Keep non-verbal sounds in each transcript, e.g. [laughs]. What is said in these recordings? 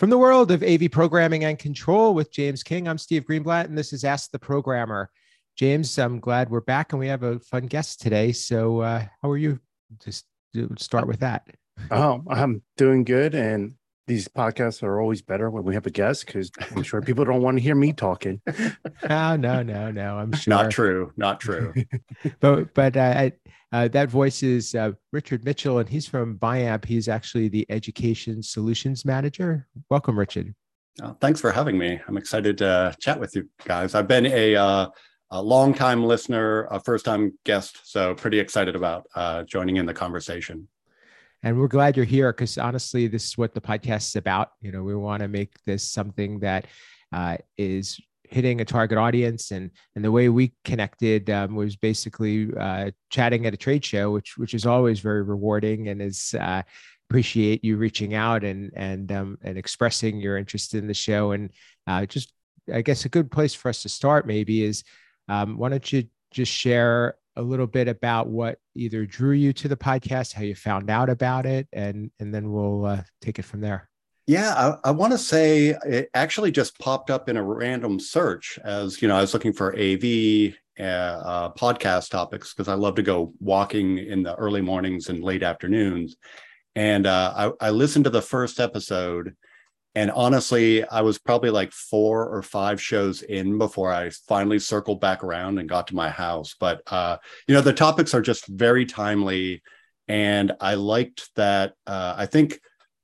From the world of AV programming and control with James King, I'm Steve Greenblatt, and this is Ask the Programmer. James, I'm glad we're back and we have a fun guest today. So, uh, how are you? Just start with that. Oh, I'm doing good. And these podcasts are always better when we have a guest because I'm sure people don't want to hear me talking. [laughs] no, no, no, no. I'm sure. Not true. Not [laughs] true. but but uh, uh, that voice is uh, Richard Mitchell, and he's from Biamp. He's actually the Education Solutions Manager. Welcome, Richard. Uh, thanks for having me. I'm excited to chat with you guys. I've been a, uh, a long time listener, a first time guest, so pretty excited about uh, joining in the conversation. And we're glad you're here because honestly, this is what the podcast is about. You know, we want to make this something that uh, is hitting a target audience and and the way we connected um, was basically uh, chatting at a trade show which which is always very rewarding and is uh, appreciate you reaching out and and um, and expressing your interest in the show and uh, just I guess a good place for us to start maybe is um, why don't you just share a little bit about what either drew you to the podcast, how you found out about it, and and then we'll uh, take it from there. Yeah, I, I want to say it actually just popped up in a random search as you know I was looking for AV uh, uh, podcast topics because I love to go walking in the early mornings and late afternoons, and uh, I, I listened to the first episode, and honestly, I was probably like four or five shows in before I finally circled back around and got to my house. But uh, you know, the topics are just very timely, and I liked that. Uh, I think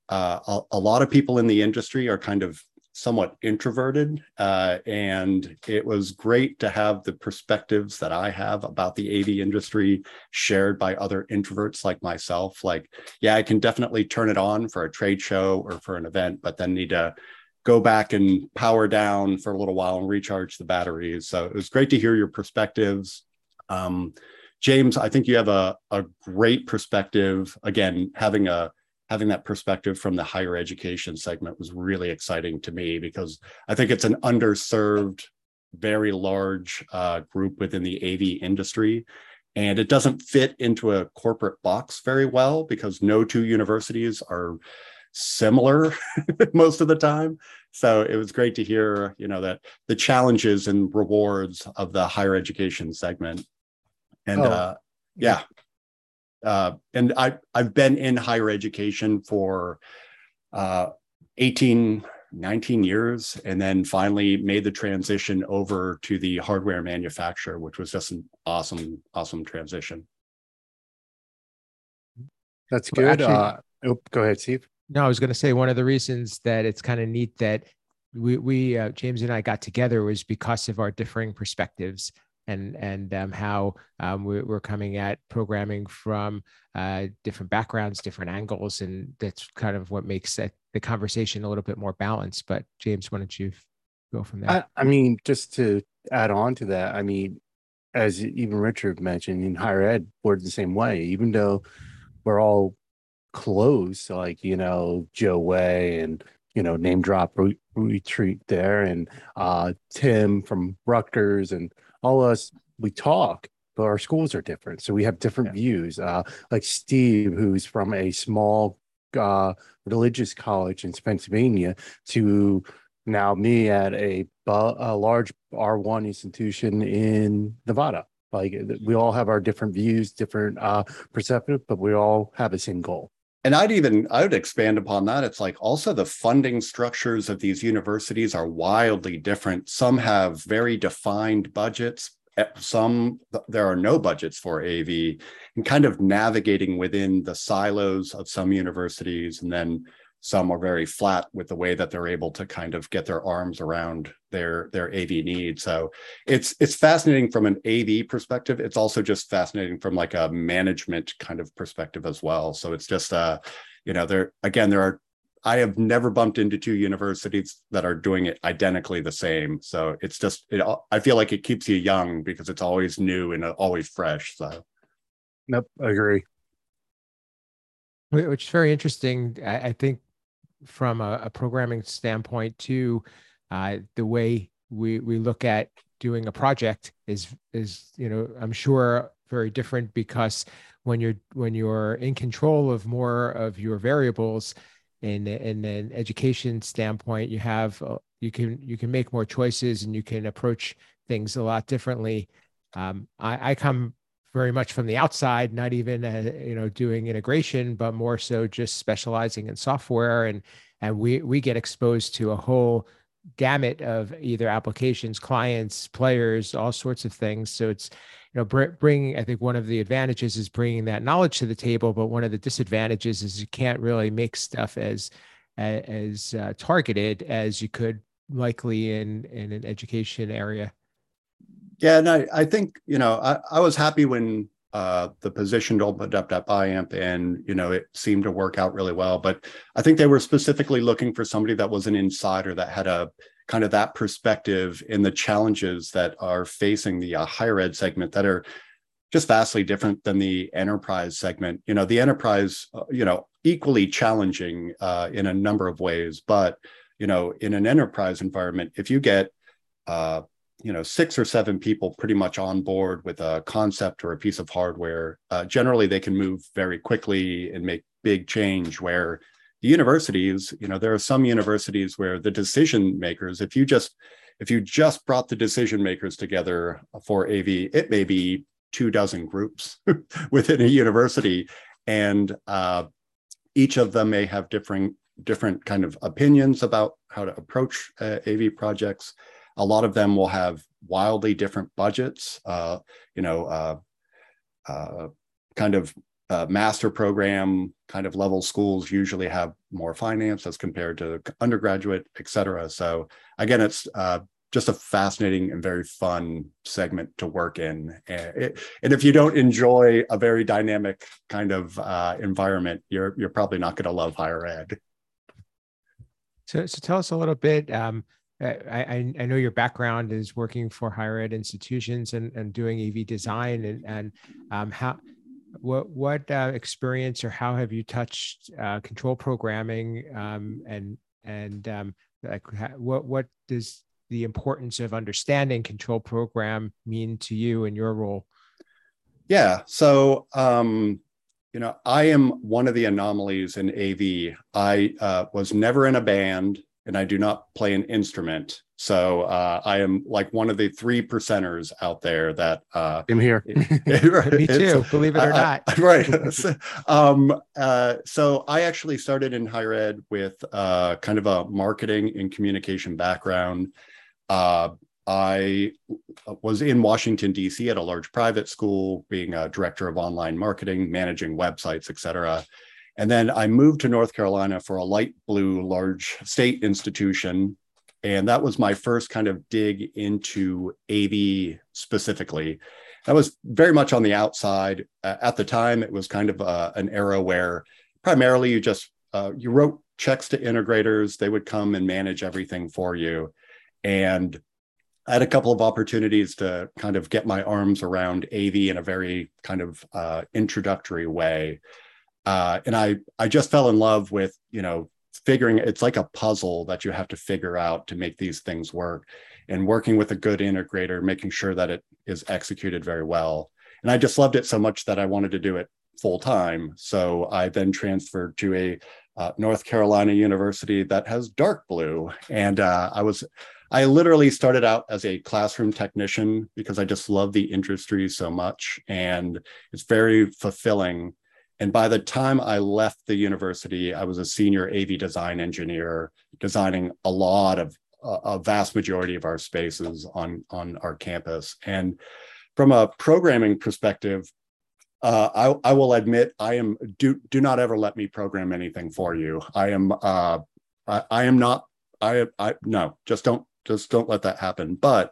uh, a, a, lot of people in the industry are kind of somewhat introverted uh, and it was great to have the perspectives that i have about the av industry shared by other introverts like myself. Like yeah i can definitely turn it on for a trade show or for an event but then need to go back and power down for a little while and recharge the batteries. So it was great to hear your perspectives. Um, james i think you have a, a great perspective. Again having a having that perspective from the higher education segment was really exciting to me because I think it's an underserved, very large uh, group within the AV industry. And it doesn't fit into a corporate box very well because no two universities are similar [laughs] most of the time. So it was great to hear, you know, that the challenges and rewards of the higher education segment. And oh. uh, yeah, uh, and I, I've been in higher education for uh, 18, 19 years, and then finally made the transition over to the hardware manufacturer, which was just an awesome, awesome transition. That's good. Well, actually, uh, oh, go ahead, Steve. No, I was going to say one of the reasons that it's kind of neat that we, we uh, James and I got together was because of our differing perspectives and and um, how um, we, are coming at programming from uh, different backgrounds, different angles, and that's kind of what makes the conversation a little bit more balanced. But James, why don't you go from there? I, I mean, just to add on to that, I mean, as even Richard mentioned, in higher ed, we're the same way. Even though we're all close, like you know Joe Way and you know name drop re- retreat there, and uh, Tim from Rutgers and all of us we talk but our schools are different. So we have different yeah. views. Uh, like steve who's from a small uh, religious college in pennsylvania to now me at a, a large r1 institution in nevada. Like we all have our different views different uh perspective but we all have the same goal and I'd even I would expand upon that. It's like also the funding structures of these universities are wildly different. Some have very defined budgets. Eh, some there are no budgets for AV, and kind of navigating within the silos of some universities, and then some are very flat with the way that they're able to kind of get their arms around their their AV needs. So it's it's fascinating from an AV perspective. It's also just fascinating from like a management kind of perspective as well. So it's just uh, you know, there again, there are I have never bumped into two universities that are doing it identically the same. So it's just it, I feel like it keeps you young because it's always new and always fresh. So Nope, I agree. Which is very interesting. I, I think from a, a programming standpoint too uh, the way we we look at doing a project is is you know i'm sure very different because when you're when you're in control of more of your variables in in an education standpoint, you have uh, you can you can make more choices and you can approach things a lot differently. Um, I, I come very much from the outside, not even uh, you know doing integration, but more so just specializing in software, and and we we get exposed to a whole gamut of either applications, clients, players, all sorts of things. So it's you know br- bringing. I think one of the advantages is bringing that knowledge to the table, but one of the disadvantages is you can't really make stuff as as uh, targeted as you could likely in in an education area. Yeah, and I, I think you know I, I was happy when uh, the position opened up at Biamp, and you know it seemed to work out really well. But I think they were specifically looking for somebody that was an insider that had a kind of that perspective in the challenges that are facing the uh, higher ed segment that are just vastly different than the enterprise segment. You know, the enterprise, uh, you know, equally challenging uh, in a number of ways, but you know, in an enterprise environment, if you get uh, you know six or seven people pretty much on board with a concept or a piece of hardware uh, generally they can move very quickly and make big change where the universities you know there are some universities where the decision makers if you just if you just brought the decision makers together for av it may be two dozen groups [laughs] within a university. And uh, each of them may have different different kind of opinions about how to approach uh, av projects a lot of them will have wildly different budgets. Uh, you know, uh, uh, kind of uh, master program kind of level schools usually have more finance as compared to undergraduate, et cetera. So again, it's uh, just a fascinating and very fun segment to work in. And, it, and if you don't enjoy a very dynamic kind of uh, environment, you're you're probably not going to love higher ed. So, so tell us a little bit. Um, I, I know your background is working for higher ed institutions and, and doing AV design and, and um, how what what uh, experience or how have you touched uh, control programming um, and and um, like what what does the importance of understanding control program mean to you in your role? Yeah, so um, you know I am one of the anomalies in AV. I uh, was never in a band and I do not play an instrument. So uh, I am like one of the three percenters out there that uh, I'm here. [laughs] [laughs] Me too, believe it or [laughs] not. I, right. um, uh, so I actually started in higher ed with uh, kind of a marketing and communication background. Uh, I was in Washington, D.C. at a large private school, being a director of online marketing, managing websites, et cetera. And then I moved to North Carolina for a light blue large state institution. And that was my first kind of dig into AV specifically. That was very much on the outside. Uh, at the time, it was kind of uh, an era where primarily you just uh, you wrote checks to integrators. They would come and manage everything for you. And I had a couple of opportunities to kind of get my arms around AV in a very kind of uh, introductory way. Uh, and I I just fell in love with you know figuring it's like a puzzle that you have to figure out to make these things work, and working with a good integrator, making sure that it is executed very well. And I just loved it so much that I wanted to do it full time. So I then transferred to a uh, North Carolina university that has dark blue, and uh, I was I literally started out as a classroom technician because I just love the industry so much, and it's very fulfilling and by the time I left the university, I was a senior AV design engineer, designing a lot of a vast majority of our spaces on on our campus. And from a programming perspective, uh, I, I, will admit I am do do not ever let me program anything for you. I am uh, I, I am not I I no just don't just don't let that happen. But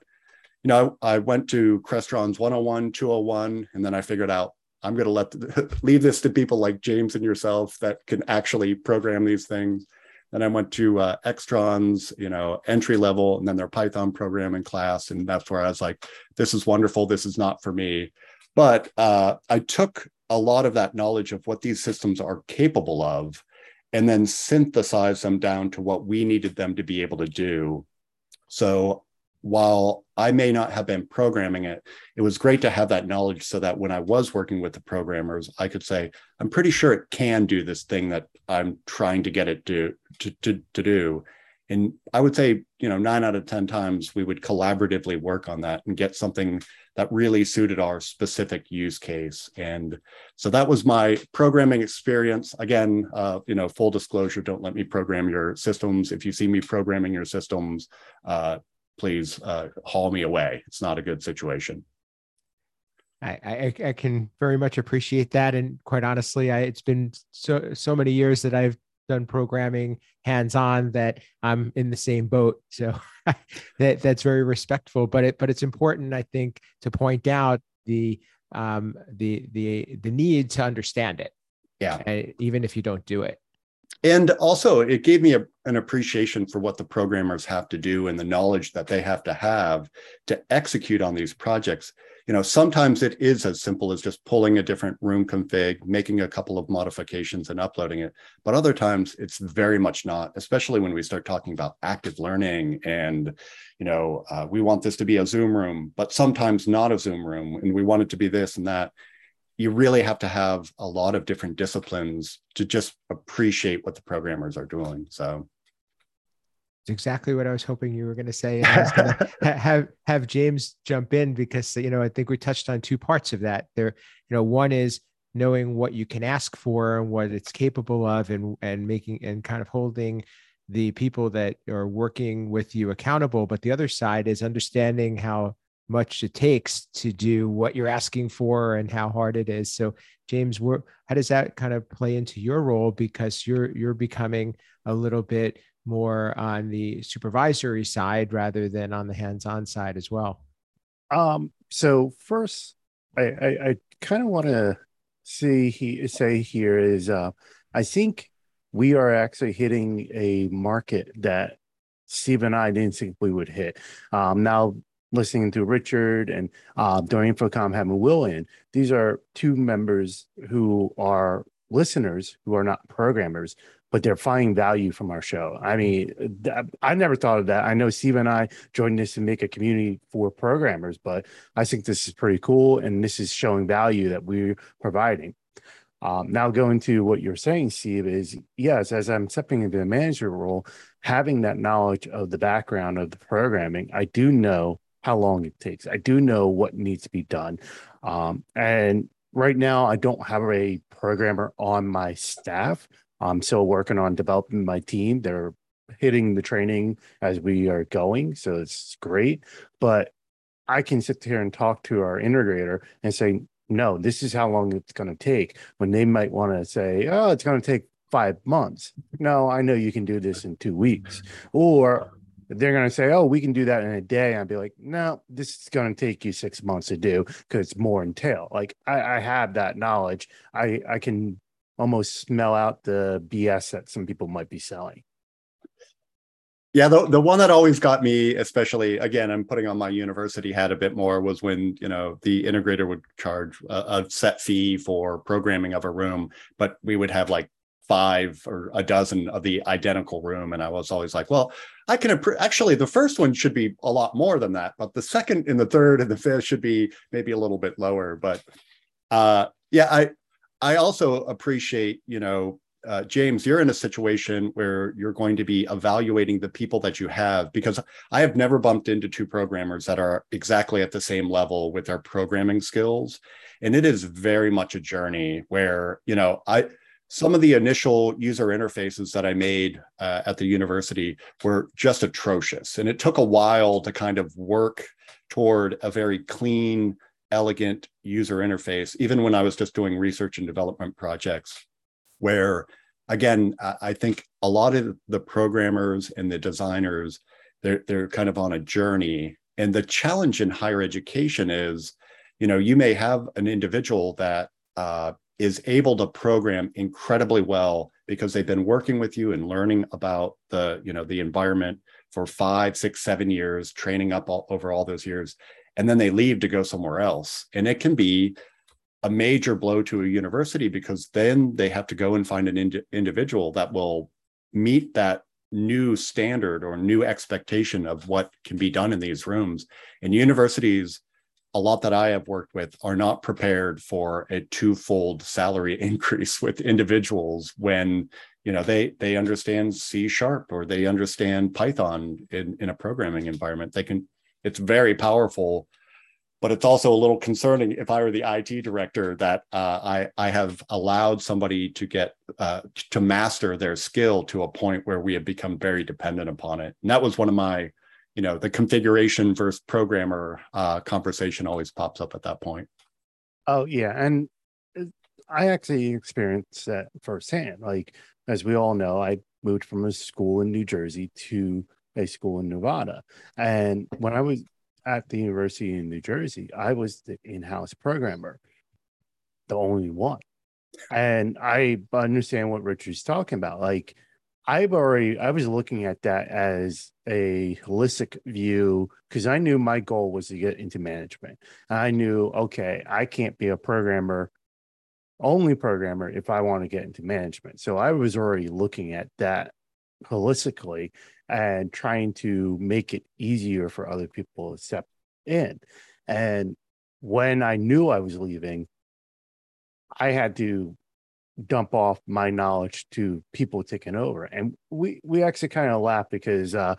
you know I, I went to Crestron's 101, 201, and then I figured out I'm going to let [laughs] leave this to people like James and yourself that can actually program these things. Then I went to uh, Extron's, you know, entry level, and then their Python programming class, and that's where I was like, "This is wonderful. This is not for me." But uh, I took a lot of that knowledge of what these systems are capable of, and then synthesized them down to what we needed them to be able to do. So while I may not have been programming it, it was great to have that knowledge so that when I was working with the programmers, I could say, I'm pretty sure it can do this thing that I'm trying to get it to, to, to, to do. And I would say, you know, nine out of 10 times we would collaboratively work on that and get something that really suited our specific use case. And so that was my programming experience. Again, uh, you know, full disclosure, don't let me program your systems. If you see me programming your systems, uh, please uh, haul me away. It's not a good situation. I, I, I can very much appreciate that, and quite honestly, I, it's been so so many years that I've done programming hands on that I'm in the same boat. So [laughs] that that's very respectful, but it but it's important, I think, to point out the um the the the need to understand it. Yeah, even if you don't do it and also it gave me a, an appreciation for what the programmers have to do and the knowledge that they have to have to execute on these projects. You know sometimes it is as simple as just pulling a different room config making a couple of modifications and uploading it. But other times it's very much not especially when we start talking about active learning and you know uh, we want this to be a zoom room but sometimes not a zoom room and we want it to be this and that you really have to have a lot of different disciplines to just appreciate what the programmers are doing. So it's exactly what I was hoping you were going to say. And I was going [laughs] to have have James jump in because you know I think we touched on two parts of that. There, you know, one is knowing what you can ask for and what it's capable of, and and making and kind of holding the people that are working with you accountable. But the other side is understanding how much it takes to do what you're asking for and how hard it is. So, James, how does that kind of play into your role? Because you're you're becoming a little bit more on the supervisory side rather than on the hands-on side as well. Um. So first, I I, I kind of want to see he say here is uh, I think we are actually hitting a market that Steve and I didn't think we would hit. Um, now, listening to Richard and uh, during InfoComm having Will in. These are two members who are listeners who are not programmers, but they're finding value from our show. I mean, I never thought of that. I know Steve and I joined this to make a community for programmers, but I think this is pretty cool, and this is showing value that we're providing. Um, now, going to what you're saying, Steve, is yes, as I'm stepping into the manager role, having that knowledge of the background of the programming, I do know how long it takes. I do know what needs to be done. Um, and right now, I don't have a programmer on my staff. I'm still working on developing my team. They're hitting the training as we are going. So it's great. But I can sit here and talk to our integrator and say, no, this is how long it's going to take. When they might want to say, oh, it's going to take five months. No, I know you can do this in two weeks. Or they're going to say, "Oh, we can do that in a day," I'd be like, "No, this is going to take you six months to do because it's more entail." Like I, I have that knowledge. I I can almost smell out the BS that some people might be selling. Yeah, the, the one that always got me, especially again, I'm putting on my university hat a bit more, was when you know the integrator would charge a, a set fee for programming of a room, but we would have like five or a dozen of the identical room. And I was always like, well, I can actually, the first one should be a lot more than that, but the second and the third and the fifth should be maybe a little bit lower. But uh, yeah, I, I also appreciate, you know, uh, James, you're in a situation where you're going to be evaluating the people that you have because I have never bumped into two programmers that are exactly at the same level with their programming skills. And it is very much a journey where, you know, I, some of the initial user interfaces that I made uh, at the university were just atrocious. And it took a while to kind of work toward a very clean, elegant user interface, even when I was just doing research and development projects, where again, I think a lot of the programmers and the designers, they're, they're kind of on a journey. And the challenge in higher education is, you know, you may have an individual that uh, is able to program incredibly well because they've been working with you and learning about the you know the environment for five six seven years training up all, over all those years and then they leave to go somewhere else and it can be a major blow to a university because then they have to go and find an ind- individual that will meet that new standard or new expectation of what can be done in these rooms. And universities, a lot that I have worked with, are not prepared for a twofold salary [laughs] increase with individuals when you know they they understand C sharp or they understand Python in, in a programming environment. They can it's very powerful but it's also a little concerning if I were the IT director that uh, I I have allowed somebody to get uh, to master their skill to a point where we have become very dependent upon it. And that was one of my, you know, the configuration versus programmer uh, conversation always pops up at that point. Oh yeah, and uh, I actually experienced that firsthand. Like as we all know, I moved from a school in New Jersey to a school in Nevada, and when I was at the University in New Jersey, I was the in-house programmer, the only one. And I understand what Richard's talking about. Like I've already I was looking at that as a holistic view because I knew my goal was to get into management. I knew, okay, I can't be a programmer, only programmer if I want to get into management. So I was already looking at that holistically and trying to make it easier for other people to step in. And when I knew I was leaving, I had to dump off my knowledge to people taking over. And we we actually kind of laughed because uh,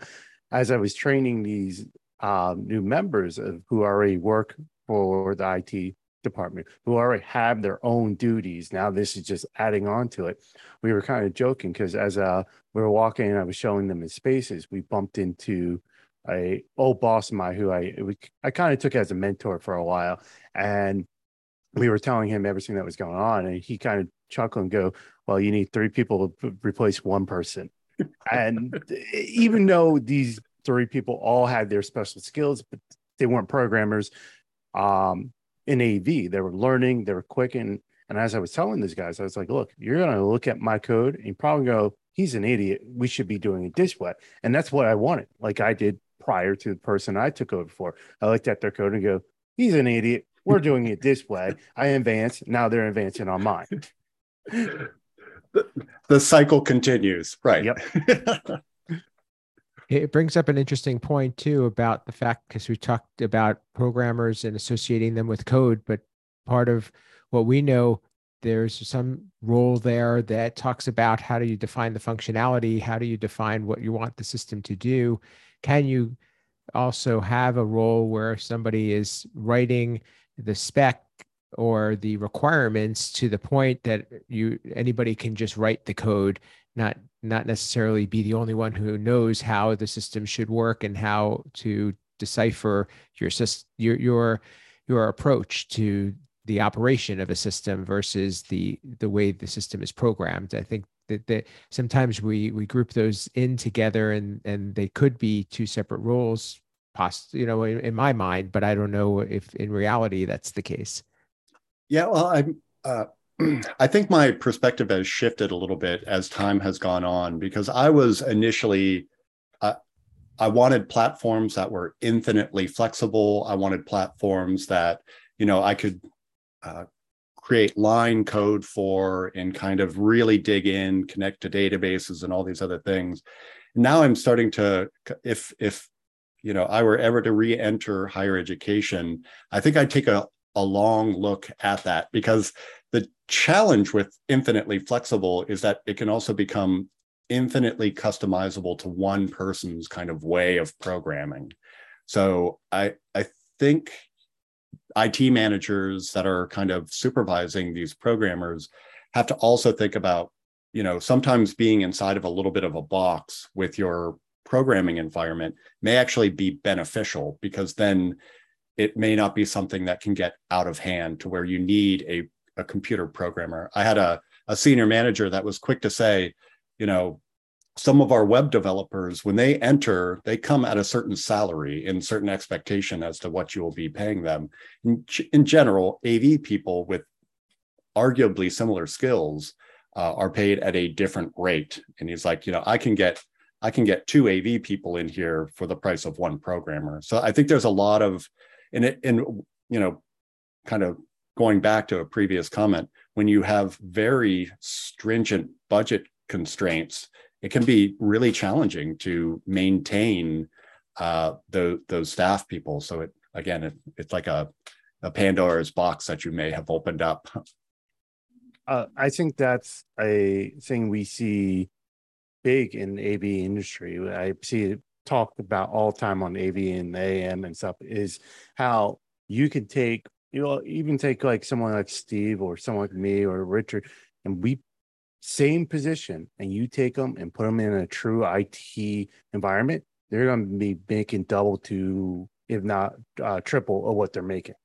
as I was training these uh, new members of, who already work for the IT department, who already have their own duties. Now this is just adding on to it. We were kind of joking because as uh, we were walking and I was showing them in spaces, we bumped into a old boss of mine who I I kind of took as a mentor for a while, and we were telling him everything that was going on, and he kind of chuckled and go, "Well, you need three people to replace one person," and even though these three people all had their special skills, but they weren't programmers. Um, in AV, they were learning, they were quick, and and as I was telling these guys, I was like, "Look, you're gonna look at my code and probably go." He's an idiot. We should be doing it this way. And that's what I wanted. Like I did prior to the person I took over for. I looked at their code and go, he's an idiot. We're doing it this way. I advance. Now they're advancing on mine. The, the cycle continues. Right. Yep. [laughs] it brings up an interesting point too about the fact because we talked about programmers and associating them with code, but part of what we know there's some role there that talks about how do you define the functionality how do you define what you want the system to do can you also have a role where somebody is writing the spec or the requirements to the point that you anybody can just write the code not not necessarily be the only one who knows how the system should work and how to decipher your your your your approach to the operation of a system versus the the way the system is programmed. I think that, that sometimes we we group those in together and and they could be two separate roles you know in, in my mind but i don't know if in reality that's the case yeah well i'm uh, [clears throat] I think my perspective has shifted a little bit as time has gone on because I was initially uh, I wanted platforms that were infinitely flexible. I wanted platforms that you know I could uh, create line code for and kind of really dig in, connect to databases and all these other things. Now I'm starting to, if if you know I were ever to re-enter higher education, I think I'd take a, a long look at that because the challenge with infinitely flexible is that it can also become infinitely customizable to one person's kind of way of programming. So I I think IT managers that are kind of supervising these programmers have to also think about, you know, sometimes being inside of a little bit of a box with your programming environment may actually be beneficial because then it may not be something that can get out of hand to where you need a, a computer programmer. I had a, a senior manager that was quick to say, you know, some of our web developers, when they enter, they come at a certain salary and certain expectation as to what you will be paying them. In, in general, AV people with arguably similar skills uh, are paid at a different rate. And he's like, you know, I can get I can get two AV people in here for the price of one programmer. So I think there's a lot of, and it, and you know, kind of going back to a previous comment, when you have very stringent budget constraints it can be really challenging to maintain uh, the, those staff people. So it again, it, it's like a, a Pandora's box that you may have opened up. [laughs] Uh, I think that's a thing we see big in AV industry. I see it talked about all the time on AV and AM and stuff is how you could take you know even take like someone like Steve or someone like me or Richard and we same position and you take them and put them in a true IT environment, they're going to be making double to, if not uh, triple of what they're making.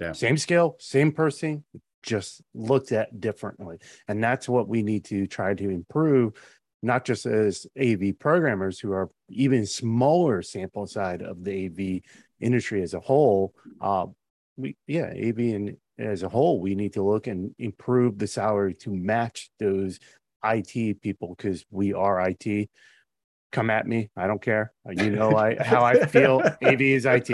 Yeah. Same scale, same person, just looked at differently. And that's what we need to try to improve, not just as AV programmers who are even smaller sample side of the AV industry as a whole. Uh, we, yeah, AV and as a whole, we need to look and improve the salary to match those IT people because we are IT. Come at me. I don't care. You know I, how I feel. [laughs] AV is IT.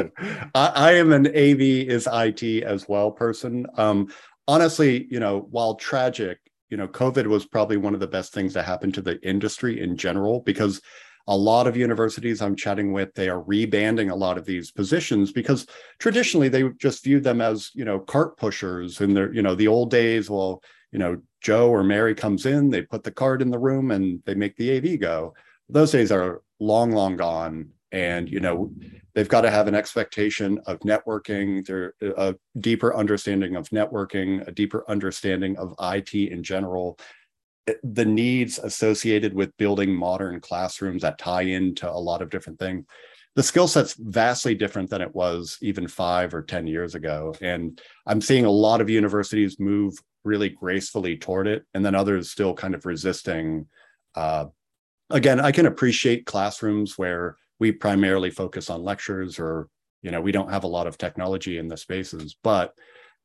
I, I, am an AV is IT as well person. Um, honestly, you know, while tragic, you know, COVID was probably one of the best things that happened to the industry in general because a lot of universities I'm chatting with, they are rebanding a lot of these positions because traditionally they just viewed them as, you know, cart pushers in their, you know, the old days. Well, you know, Joe or Mary comes in, they put the card in the room and they make the AV go. Those days are long, long gone. And, you know, they've got to have an expectation of networking, there a deeper understanding of networking, a deeper understanding of IT in general. The needs associated with building modern classrooms that tie into a lot of different things. The skill set's vastly different than it was even five or ten years ago. And i'm seeing a lot of universities move really gracefully toward it and then others still kind of resisting uh, again i can appreciate classrooms where we primarily focus on lectures or you know we don't have a lot of technology in the spaces but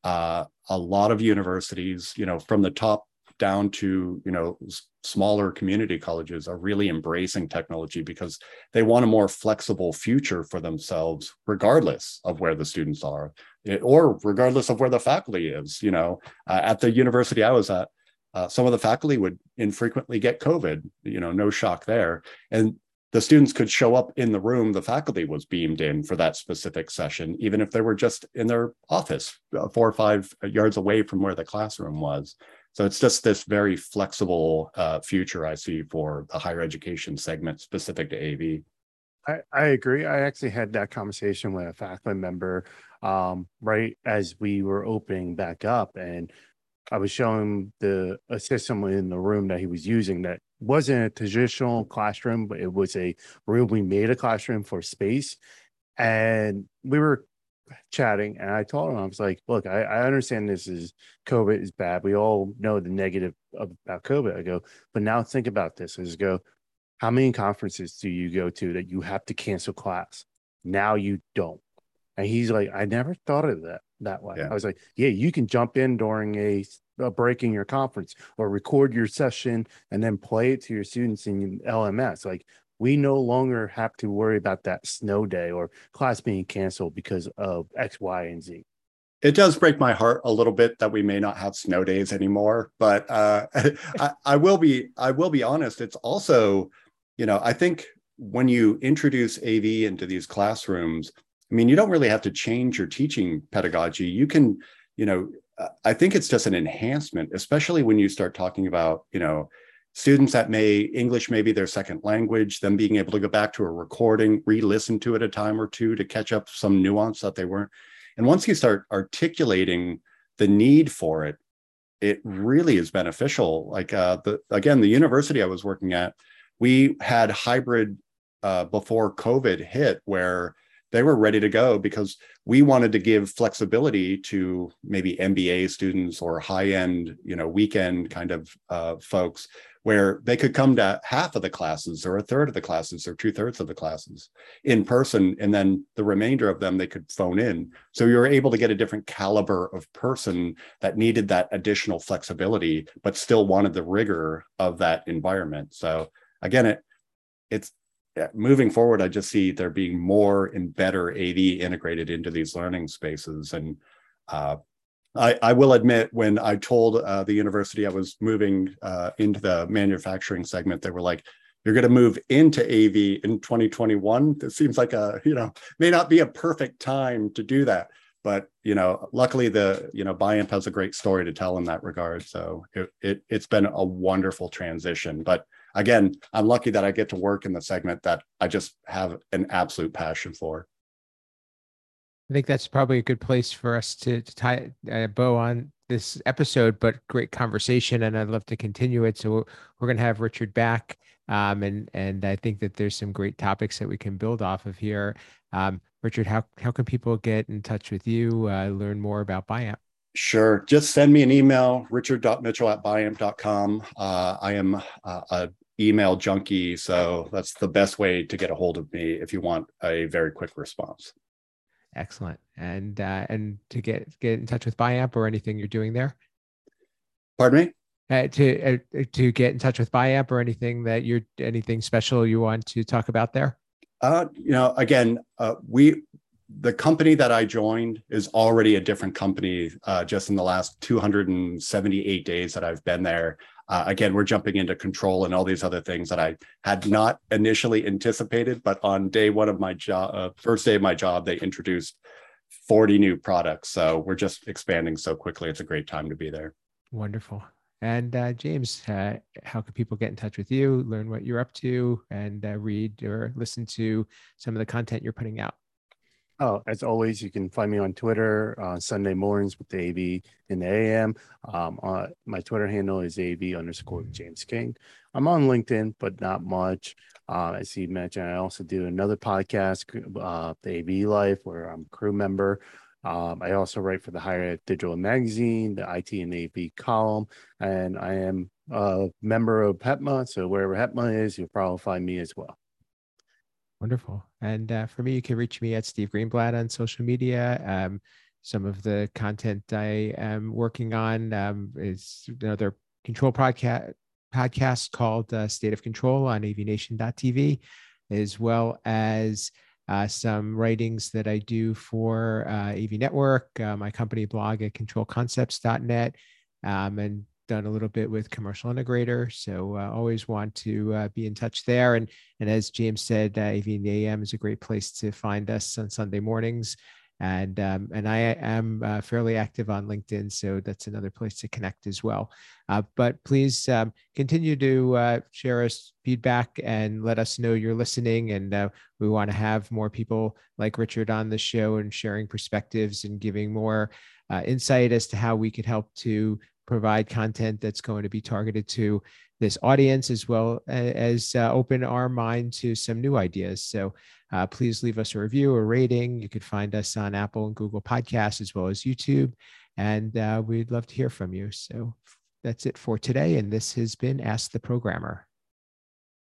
uh, a lot of universities you know from the top down to you know smaller community colleges are really embracing technology because they want a more flexible future for themselves regardless of where the students are or regardless of where the faculty is you know. Uh, at the university i was at uh, some of the faculty would infrequently get covid you know no shock there. And the students could show up in the room the faculty was beamed in for that specific session even if they were just in their office uh, four or five yards away from where the classroom was so it's just this very flexible uh, future I see for the higher education segment specific to AV. I, I agree. I actually had that conversation with a faculty member um, right as we were opening back up, and I was showing the a system in the room that he was using that wasn't a traditional classroom, but it was a room we made a classroom for space, and we were chatting and I told him, I was like, look, I, I understand this is COVID is bad. We all know the negative about COVID. I go, but now think about this is go, how many conferences do you go to that you have to cancel class? Now you don't. And he's like, I never thought of that that way. Yeah. I was like, yeah, you can jump in during a, a break in your conference or record your session and then play it to your students in LMS. Like we no longer have to worry about that snow day or class being canceled because of X, Y, and Z. It does break my heart a little bit that we may not have snow days anymore, but uh, [laughs] I, I will be I will be honest. It's also, you know, I think when you introduce AV into these classrooms, I mean, you don't really have to change your teaching pedagogy. You can, you know, I think it's just an enhancement, especially when you start talking about, you know, students that may english may be their second language them being able to go back to a recording re-listen to it a time or two to catch up some nuance that they weren't. And once you start articulating the need for it it really is beneficial. Like uh, the again the university i was working at we had hybrid uh, before covid hit where they were ready to go because we wanted to give flexibility to maybe MBA students or high end, you know, weekend kind of uh, folks where they could come to half of the classes or a third of the classes or two thirds of the classes in person. And then the remainder of them they could phone in. So you were able to get a different caliber of person that needed that additional flexibility, but still wanted the rigor of that environment. So again, it it's moving forward, I just see there being more and better AV integrated into these learning spaces. And uh, I, I, will admit, when I told uh, the university I was moving uh, into the manufacturing segment, they were like, you're going to move into AV in 2021. It seems like a, you know, may not be a perfect time to do that. But, you know, luckily the, you know, Biamp has a great story to tell in that regard. So it, it, it's been a wonderful transition. But again, I'm lucky that I get to work in the segment that I just have an absolute passion for. I think that's probably a good place for us to, to tie a bow on this episode, but great conversation, and I'd love to continue it. So we're going to have Richard back, um, and and I think that there's some great topics that we can build off of here. Um, Richard, how how can people get in touch with you, uh, learn more about Biamp? Sure. Just send me an email, richard.mitchell at biamp.com. Uh, I am uh, a email junkie, so that's the best way to get a hold of me if you want a very quick response. Excellent. And uh, and to get get in touch with Biamp or anything you're doing there. Pardon me. Uh, to uh, to get in touch with Biamp or anything that you're anything special you want to talk about there. Uh, you know, again, uh, we the company that I joined is already a different company. Uh, just in the last 278 days that I've been there, uh, again, we're jumping into control and all these other things that I had not initially anticipated. But on day one of my job, uh, first day of my job, they introduced 40 new products. So we're just expanding so quickly. It's a great time to be there. Wonderful. And uh, James, uh, how can people get in touch with you, learn what you're up to, and uh, read or listen to some of the content you're putting out? Oh, as always, you can find me on Twitter on Sunday mornings with the AV in the AM. Um, uh, my Twitter handle is AV underscore James King. I'm on LinkedIn, but not much. Uh, as he mentioned, I also do another podcast, uh, the AV Life, where I'm crew member. Um, I also write for the Higher Ed Digital Magazine, the IT and AV column, and I am a member of HETMA. So wherever HETMA is, you'll probably find me as well. Wonderful. And uh, for me, you can reach me at Steve Greenblatt on social media. Um, some of the content I am working on um, is another control podcast podcast called uh, State of Control on avnation.tv, as well as uh, some writings that I do for uh, AV Network, uh, my company blog at controlconcepts.net, um, and done a little bit with commercial integrator so uh, always want to uh, be in touch there. And and as james said uh, av am is a great place to find us on sunday mornings. And um, and i am uh, fairly active on linkedin so that's another place to connect as well. Uh, but please um, continue to uh, share us feedback and let us know you're listening. And uh, we want to have more people like richard on the show and sharing perspectives and giving more insight as to how we could help to provide content that's going to be targeted to this audience as well as uh, open our mind to some new ideas. So uh, please leave us a review or rating. You could find us on Apple and Google Podcasts as well as YouTube. And uh, we'd love to hear from you. So that's it for today. And this has been Ask the Programmer.